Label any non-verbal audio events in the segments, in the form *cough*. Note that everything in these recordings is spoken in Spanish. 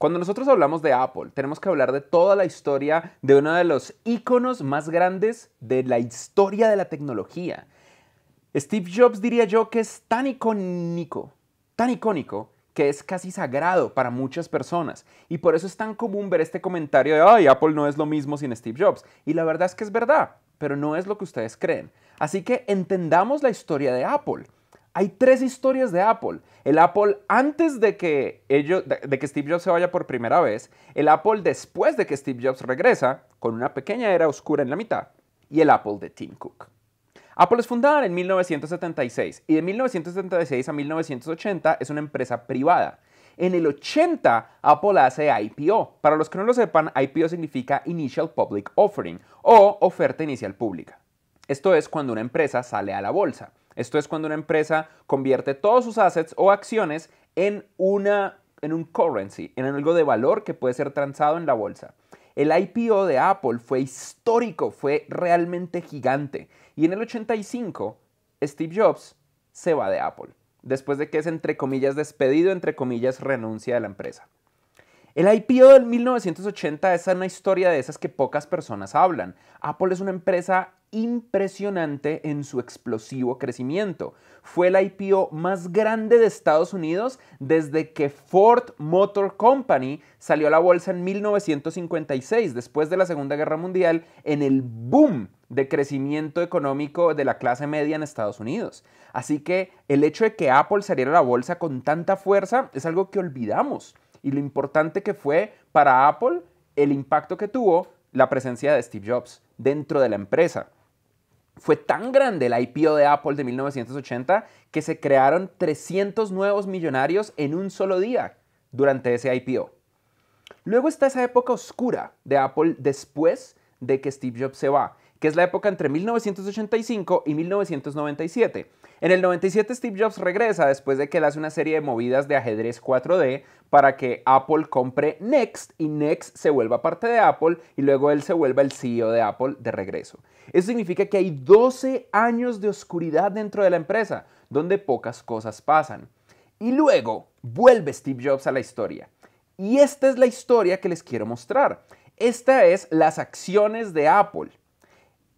Cuando nosotros hablamos de Apple, tenemos que hablar de toda la historia de uno de los íconos más grandes de la historia de la tecnología. Steve Jobs diría yo que es tan icónico, tan icónico, que es casi sagrado para muchas personas. Y por eso es tan común ver este comentario de, ay, Apple no es lo mismo sin Steve Jobs. Y la verdad es que es verdad, pero no es lo que ustedes creen. Así que entendamos la historia de Apple. Hay tres historias de Apple. El Apple antes de que, ellos, de, que Steve Jobs se vaya por primera vez, el Apple después de que Steve Jobs regresa, con una pequeña era oscura en la mitad, y el Apple de Tim Cook. Apple es fundada en 1976 y de 1976 a 1980 es una empresa privada. En el 80 Apple hace IPO. Para los que no lo sepan, IPO significa Initial Public Offering o oferta inicial pública. Esto es cuando una empresa sale a la bolsa. Esto es cuando una empresa convierte todos sus assets o acciones en, una, en un currency, en algo de valor que puede ser transado en la bolsa. El IPO de Apple fue histórico, fue realmente gigante. Y en el 85, Steve Jobs se va de Apple, después de que es entre comillas despedido, entre comillas renuncia de la empresa. El IPO del 1980 es una historia de esas que pocas personas hablan. Apple es una empresa impresionante en su explosivo crecimiento. Fue el IPO más grande de Estados Unidos desde que Ford Motor Company salió a la bolsa en 1956, después de la Segunda Guerra Mundial, en el boom de crecimiento económico de la clase media en Estados Unidos. Así que el hecho de que Apple saliera a la bolsa con tanta fuerza es algo que olvidamos. Y lo importante que fue para Apple el impacto que tuvo la presencia de Steve Jobs dentro de la empresa. Fue tan grande el IPO de Apple de 1980 que se crearon 300 nuevos millonarios en un solo día durante ese IPO. Luego está esa época oscura de Apple después de que Steve Jobs se va, que es la época entre 1985 y 1997. En el 97 Steve Jobs regresa después de que él hace una serie de movidas de ajedrez 4D para que Apple compre Next y Next se vuelva parte de Apple y luego él se vuelva el CEO de Apple de regreso. Eso significa que hay 12 años de oscuridad dentro de la empresa, donde pocas cosas pasan. Y luego vuelve Steve Jobs a la historia. Y esta es la historia que les quiero mostrar. Esta es las acciones de Apple.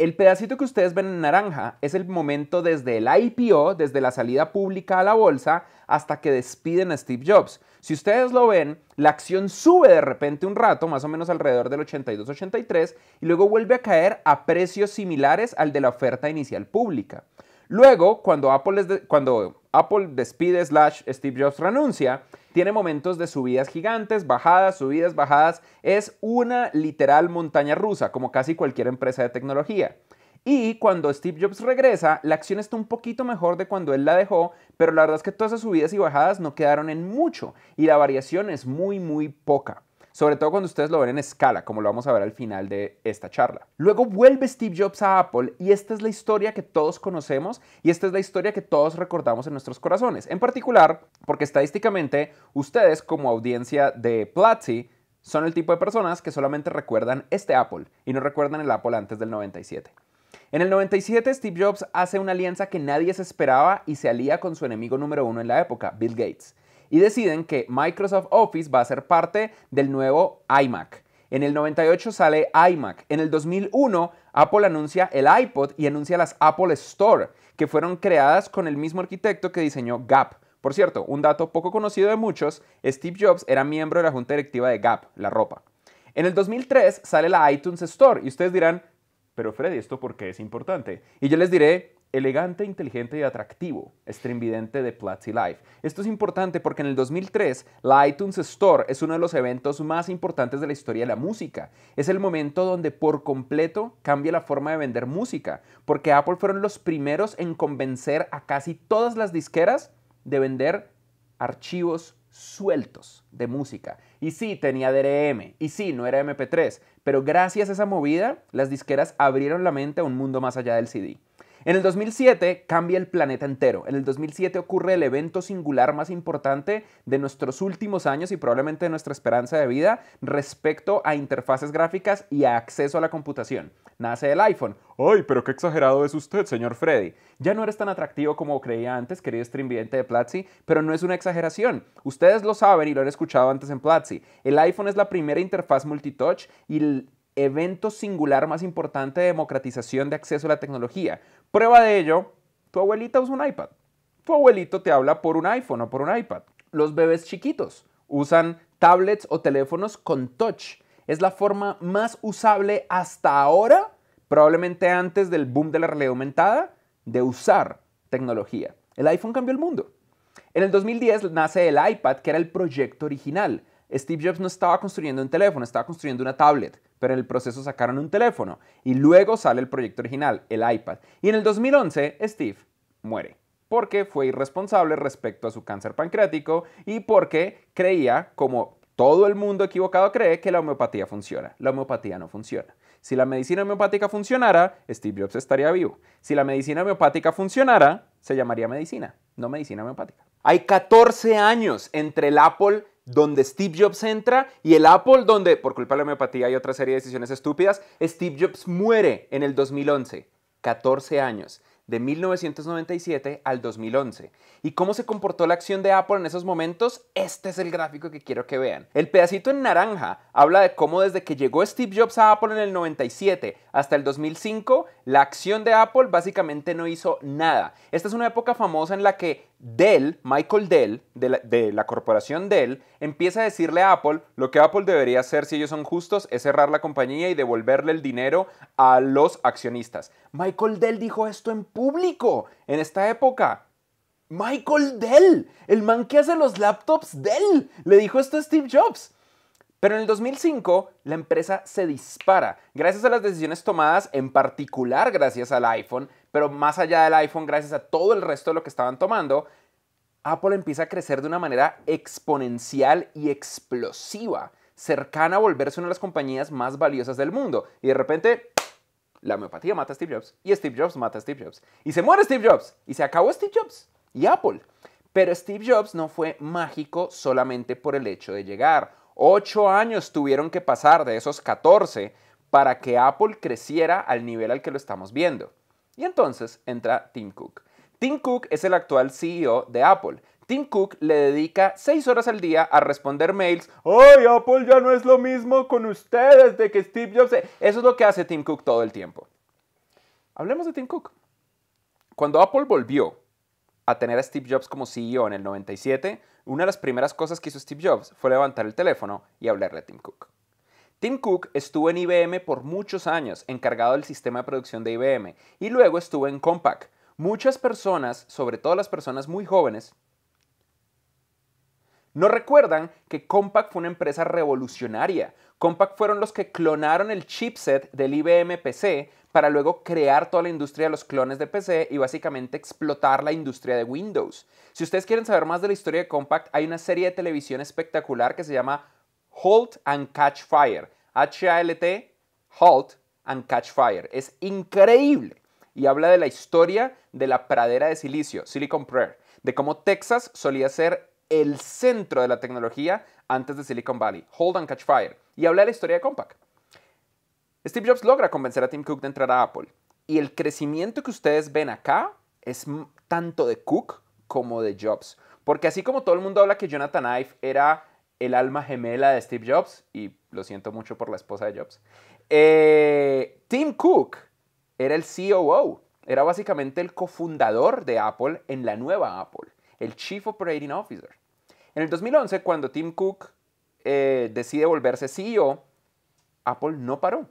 El pedacito que ustedes ven en naranja es el momento desde el IPO, desde la salida pública a la bolsa, hasta que despiden a Steve Jobs. Si ustedes lo ven, la acción sube de repente un rato, más o menos alrededor del 82-83, y luego vuelve a caer a precios similares al de la oferta inicial pública. Luego, cuando Apple, cuando Apple despide slash Steve Jobs renuncia, tiene momentos de subidas gigantes, bajadas, subidas, bajadas. Es una literal montaña rusa, como casi cualquier empresa de tecnología. Y cuando Steve Jobs regresa, la acción está un poquito mejor de cuando él la dejó, pero la verdad es que todas esas subidas y bajadas no quedaron en mucho y la variación es muy, muy poca sobre todo cuando ustedes lo ven en escala, como lo vamos a ver al final de esta charla. Luego vuelve Steve Jobs a Apple y esta es la historia que todos conocemos y esta es la historia que todos recordamos en nuestros corazones. En particular, porque estadísticamente ustedes como audiencia de Platzi son el tipo de personas que solamente recuerdan este Apple y no recuerdan el Apple antes del 97. En el 97 Steve Jobs hace una alianza que nadie se esperaba y se alía con su enemigo número uno en la época, Bill Gates y deciden que Microsoft Office va a ser parte del nuevo iMac. En el 98 sale iMac. En el 2001 Apple anuncia el iPod y anuncia las Apple Store, que fueron creadas con el mismo arquitecto que diseñó Gap. Por cierto, un dato poco conocido de muchos, Steve Jobs era miembro de la junta directiva de Gap, la ropa. En el 2003 sale la iTunes Store y ustedes dirán, pero Freddy, ¿esto por qué es importante? Y yo les diré, elegante, inteligente y atractivo, estrimvidente de Platzi Life. Esto es importante porque en el 2003 la iTunes Store es uno de los eventos más importantes de la historia de la música. Es el momento donde por completo cambia la forma de vender música, porque Apple fueron los primeros en convencer a casi todas las disqueras de vender archivos sueltos de música. Y sí, tenía DRM, y sí, no era MP3, pero gracias a esa movida, las disqueras abrieron la mente a un mundo más allá del CD. En el 2007 cambia el planeta entero. En el 2007 ocurre el evento singular más importante de nuestros últimos años y probablemente de nuestra esperanza de vida respecto a interfaces gráficas y a acceso a la computación. Nace el iPhone. ¡Ay, pero qué exagerado es usted, señor Freddy! Ya no eres tan atractivo como creía antes, querido streamvidente de Platzi, pero no es una exageración. Ustedes lo saben y lo han escuchado antes en Platzi. El iPhone es la primera interfaz multitouch y evento singular más importante de democratización de acceso a la tecnología. Prueba de ello, tu abuelita usa un iPad. Tu abuelito te habla por un iPhone o por un iPad. Los bebés chiquitos usan tablets o teléfonos con touch. Es la forma más usable hasta ahora, probablemente antes del boom de la realidad aumentada, de usar tecnología. El iPhone cambió el mundo. En el 2010 nace el iPad, que era el proyecto original. Steve Jobs no estaba construyendo un teléfono, estaba construyendo una tablet, pero en el proceso sacaron un teléfono y luego sale el proyecto original, el iPad. Y en el 2011 Steve muere porque fue irresponsable respecto a su cáncer pancreático y porque creía, como todo el mundo equivocado cree, que la homeopatía funciona. La homeopatía no funciona. Si la medicina homeopática funcionara, Steve Jobs estaría vivo. Si la medicina homeopática funcionara, se llamaría medicina, no medicina homeopática. Hay 14 años entre el Apple donde Steve Jobs entra y el Apple donde, por culpa de la homeopatía y otra serie de decisiones estúpidas, Steve Jobs muere en el 2011. 14 años de 1997 al 2011. ¿Y cómo se comportó la acción de Apple en esos momentos? Este es el gráfico que quiero que vean. El pedacito en naranja habla de cómo desde que llegó Steve Jobs a Apple en el 97 hasta el 2005, la acción de Apple básicamente no hizo nada. Esta es una época famosa en la que Dell, Michael Dell, de la, corporación Dell, empieza a decirle a Apple lo que Apple debería hacer si ellos son justos es cerrar la compañía y devolverle el dinero a los accionistas. Michael Dell dijo esto en público en esta época. Michael Dell, el man que hace los laptops Dell, le dijo esto a Steve Jobs. Pero en el 2005 la empresa se dispara, gracias a las decisiones tomadas, en particular gracias al iPhone, pero más allá del iPhone, gracias a todo el resto de lo que estaban tomando, Apple empieza a crecer de una manera exponencial y explosiva, cercana a volverse una de las compañías más valiosas del mundo. Y de repente, la homeopatía mata a Steve Jobs y Steve Jobs mata a Steve Jobs. Y se muere Steve Jobs y se acabó Steve Jobs y Apple. Pero Steve Jobs no fue mágico solamente por el hecho de llegar Ocho años tuvieron que pasar de esos 14 para que Apple creciera al nivel al que lo estamos viendo. Y entonces entra Tim Cook. Tim Cook es el actual CEO de Apple. Tim Cook le dedica seis horas al día a responder mails. ¡Ay, Apple ya no es lo mismo con ustedes de que Steve Jobs! Eso es lo que hace Tim Cook todo el tiempo. Hablemos de Tim Cook. Cuando Apple volvió a tener a Steve Jobs como CEO en el 97, una de las primeras cosas que hizo Steve Jobs fue levantar el teléfono y hablarle a Tim Cook. Tim Cook estuvo en IBM por muchos años, encargado del sistema de producción de IBM, y luego estuvo en Compaq. Muchas personas, sobre todo las personas muy jóvenes, no recuerdan que Compaq fue una empresa revolucionaria. Compaq fueron los que clonaron el chipset del IBM PC para luego crear toda la industria de los clones de PC y básicamente explotar la industria de Windows. Si ustedes quieren saber más de la historia de Compaq, hay una serie de televisión espectacular que se llama Halt and Catch Fire. H-A-L-T, Halt and Catch Fire. Es increíble y habla de la historia de la pradera de silicio, Silicon Prairie, de cómo Texas solía ser el centro de la tecnología antes de Silicon Valley. Hold and Catch Fire. Y habla de la historia de Compaq. Steve Jobs logra convencer a Tim Cook de entrar a Apple. Y el crecimiento que ustedes ven acá es tanto de Cook como de Jobs. Porque así como todo el mundo habla que Jonathan Ive era el alma gemela de Steve Jobs, y lo siento mucho por la esposa de Jobs, eh, Tim Cook era el COO, era básicamente el cofundador de Apple en la nueva Apple, el Chief Operating Officer. En el 2011, cuando Tim Cook eh, decide volverse CEO, Apple no paró.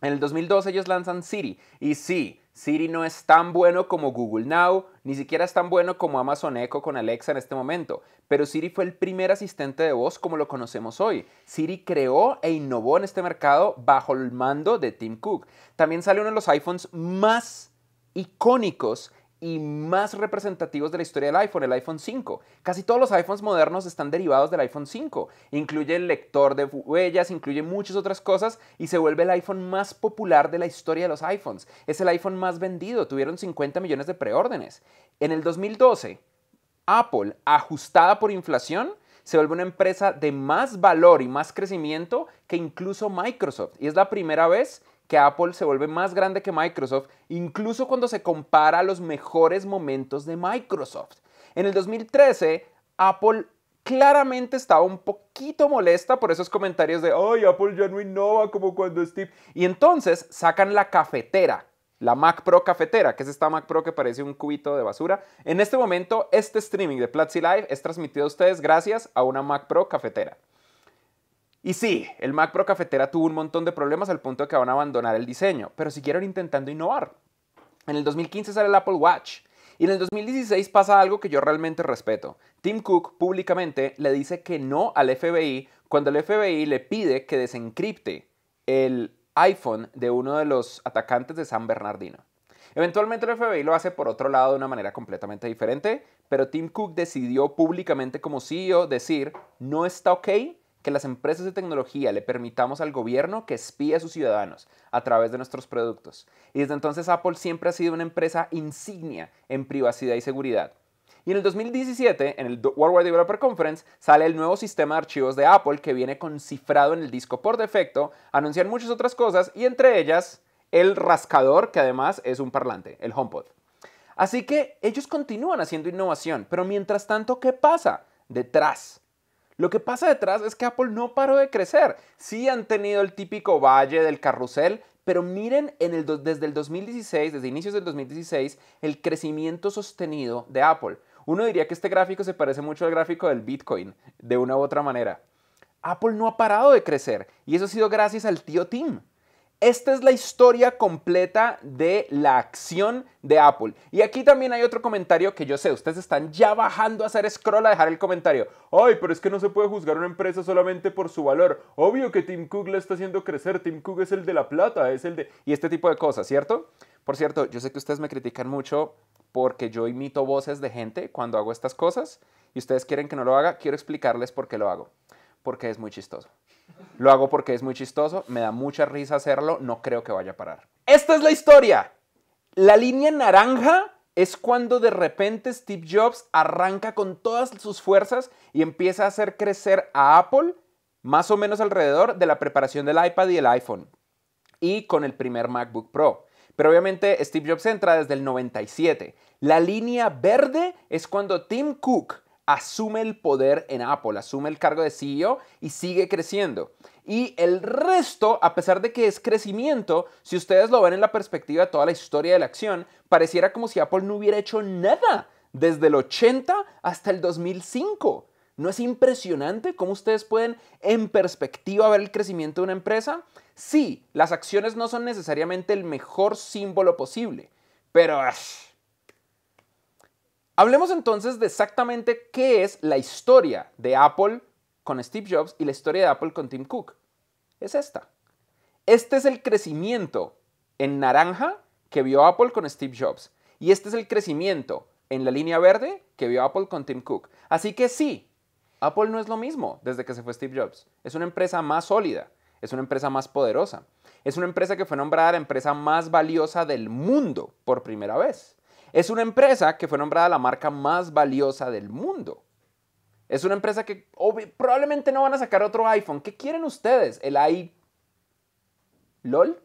En el 2012 ellos lanzan Siri. Y sí, Siri no es tan bueno como Google Now, ni siquiera es tan bueno como Amazon Echo con Alexa en este momento. Pero Siri fue el primer asistente de voz como lo conocemos hoy. Siri creó e innovó en este mercado bajo el mando de Tim Cook. También sale uno de los iPhones más icónicos y más representativos de la historia del iPhone, el iPhone 5. Casi todos los iPhones modernos están derivados del iPhone 5. Incluye el lector de huellas, incluye muchas otras cosas y se vuelve el iPhone más popular de la historia de los iPhones. Es el iPhone más vendido, tuvieron 50 millones de preórdenes. En el 2012, Apple, ajustada por inflación, se vuelve una empresa de más valor y más crecimiento que incluso Microsoft. Y es la primera vez que Apple se vuelve más grande que Microsoft, incluso cuando se compara a los mejores momentos de Microsoft. En el 2013, Apple claramente estaba un poquito molesta por esos comentarios de, ay, Apple ya no innova como cuando Steve. Y entonces sacan la cafetera, la Mac Pro cafetera, que es esta Mac Pro que parece un cubito de basura. En este momento, este streaming de Platzi Live es transmitido a ustedes gracias a una Mac Pro cafetera. Y sí, el Mac Pro Cafetera tuvo un montón de problemas al punto de que van a abandonar el diseño, pero siguieron intentando innovar. En el 2015 sale el Apple Watch y en el 2016 pasa algo que yo realmente respeto. Tim Cook públicamente le dice que no al FBI cuando el FBI le pide que desencripte el iPhone de uno de los atacantes de San Bernardino. Eventualmente el FBI lo hace por otro lado de una manera completamente diferente, pero Tim Cook decidió públicamente como CEO decir, no está ok que las empresas de tecnología le permitamos al gobierno que espíe a sus ciudadanos a través de nuestros productos. Y desde entonces Apple siempre ha sido una empresa insignia en privacidad y seguridad. Y en el 2017, en el Worldwide Developer Conference, sale el nuevo sistema de archivos de Apple que viene con cifrado en el disco por defecto, anuncian muchas otras cosas y entre ellas el rascador, que además es un parlante, el HomePod. Así que ellos continúan haciendo innovación, pero mientras tanto, ¿qué pasa? Detrás lo que pasa detrás es que Apple no paró de crecer. Sí han tenido el típico valle del carrusel, pero miren en el, desde el 2016, desde inicios del 2016, el crecimiento sostenido de Apple. Uno diría que este gráfico se parece mucho al gráfico del Bitcoin, de una u otra manera. Apple no ha parado de crecer y eso ha sido gracias al tío Tim. Esta es la historia completa de la acción de Apple. Y aquí también hay otro comentario que yo sé, ustedes están ya bajando a hacer scroll a dejar el comentario. Ay, pero es que no se puede juzgar una empresa solamente por su valor. Obvio que Tim Cook la está haciendo crecer. Tim Cook es el de la plata, es el de... Y este tipo de cosas, ¿cierto? Por cierto, yo sé que ustedes me critican mucho porque yo imito voces de gente cuando hago estas cosas y ustedes quieren que no lo haga. Quiero explicarles por qué lo hago. Porque es muy chistoso. Lo hago porque es muy chistoso, me da mucha risa hacerlo, no creo que vaya a parar. Esta es la historia. La línea naranja es cuando de repente Steve Jobs arranca con todas sus fuerzas y empieza a hacer crecer a Apple más o menos alrededor de la preparación del iPad y el iPhone y con el primer MacBook Pro. Pero obviamente Steve Jobs entra desde el 97. La línea verde es cuando Tim Cook asume el poder en Apple, asume el cargo de CEO y sigue creciendo. Y el resto, a pesar de que es crecimiento, si ustedes lo ven en la perspectiva de toda la historia de la acción, pareciera como si Apple no hubiera hecho nada desde el 80 hasta el 2005. ¿No es impresionante cómo ustedes pueden en perspectiva ver el crecimiento de una empresa? Sí, las acciones no son necesariamente el mejor símbolo posible, pero... Hablemos entonces de exactamente qué es la historia de Apple con Steve Jobs y la historia de Apple con Tim Cook. Es esta. Este es el crecimiento en naranja que vio Apple con Steve Jobs. Y este es el crecimiento en la línea verde que vio Apple con Tim Cook. Así que sí, Apple no es lo mismo desde que se fue Steve Jobs. Es una empresa más sólida, es una empresa más poderosa. Es una empresa que fue nombrada la empresa más valiosa del mundo por primera vez. Es una empresa que fue nombrada la marca más valiosa del mundo. Es una empresa que probablemente no van a sacar otro iPhone. ¿Qué quieren ustedes? ¿El i... ¿LOL?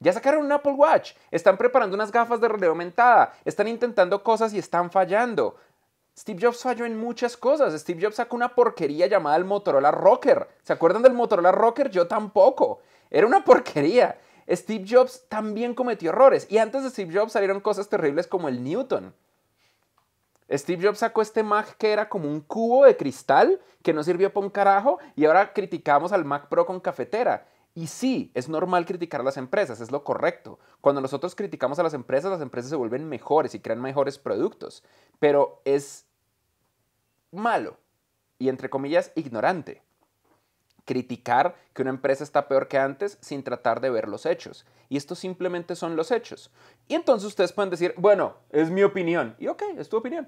Ya sacaron un Apple Watch. Están preparando unas gafas de realidad aumentada. Están intentando cosas y están fallando. Steve Jobs falló en muchas cosas. Steve Jobs sacó una porquería llamada el Motorola Rocker. ¿Se acuerdan del Motorola Rocker? Yo tampoco. Era una *laughs* porquería. Steve Jobs también cometió errores. Y antes de Steve Jobs salieron cosas terribles como el Newton. Steve Jobs sacó este Mac que era como un cubo de cristal que no sirvió para un carajo y ahora criticamos al Mac Pro con cafetera. Y sí, es normal criticar a las empresas, es lo correcto. Cuando nosotros criticamos a las empresas, las empresas se vuelven mejores y crean mejores productos. Pero es malo y entre comillas ignorante criticar que una empresa está peor que antes sin tratar de ver los hechos. Y estos simplemente son los hechos. Y entonces ustedes pueden decir, bueno, es mi opinión. Y ok, es tu opinión.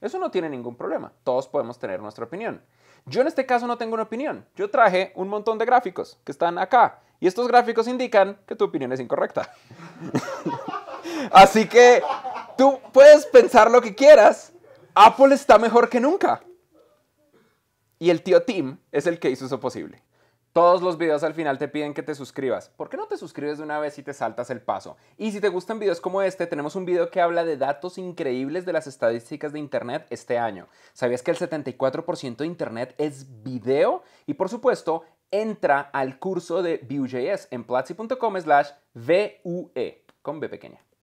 Eso no tiene ningún problema. Todos podemos tener nuestra opinión. Yo en este caso no tengo una opinión. Yo traje un montón de gráficos que están acá. Y estos gráficos indican que tu opinión es incorrecta. *laughs* Así que tú puedes pensar lo que quieras. Apple está mejor que nunca. Y el tío Tim es el que hizo eso posible. Todos los videos al final te piden que te suscribas. ¿Por qué no te suscribes de una vez y te saltas el paso? Y si te gustan videos como este, tenemos un video que habla de datos increíbles de las estadísticas de Internet este año. ¿Sabías que el 74% de Internet es video? Y por supuesto, entra al curso de Vue.js en platzi.com slash VUE con B pequeña.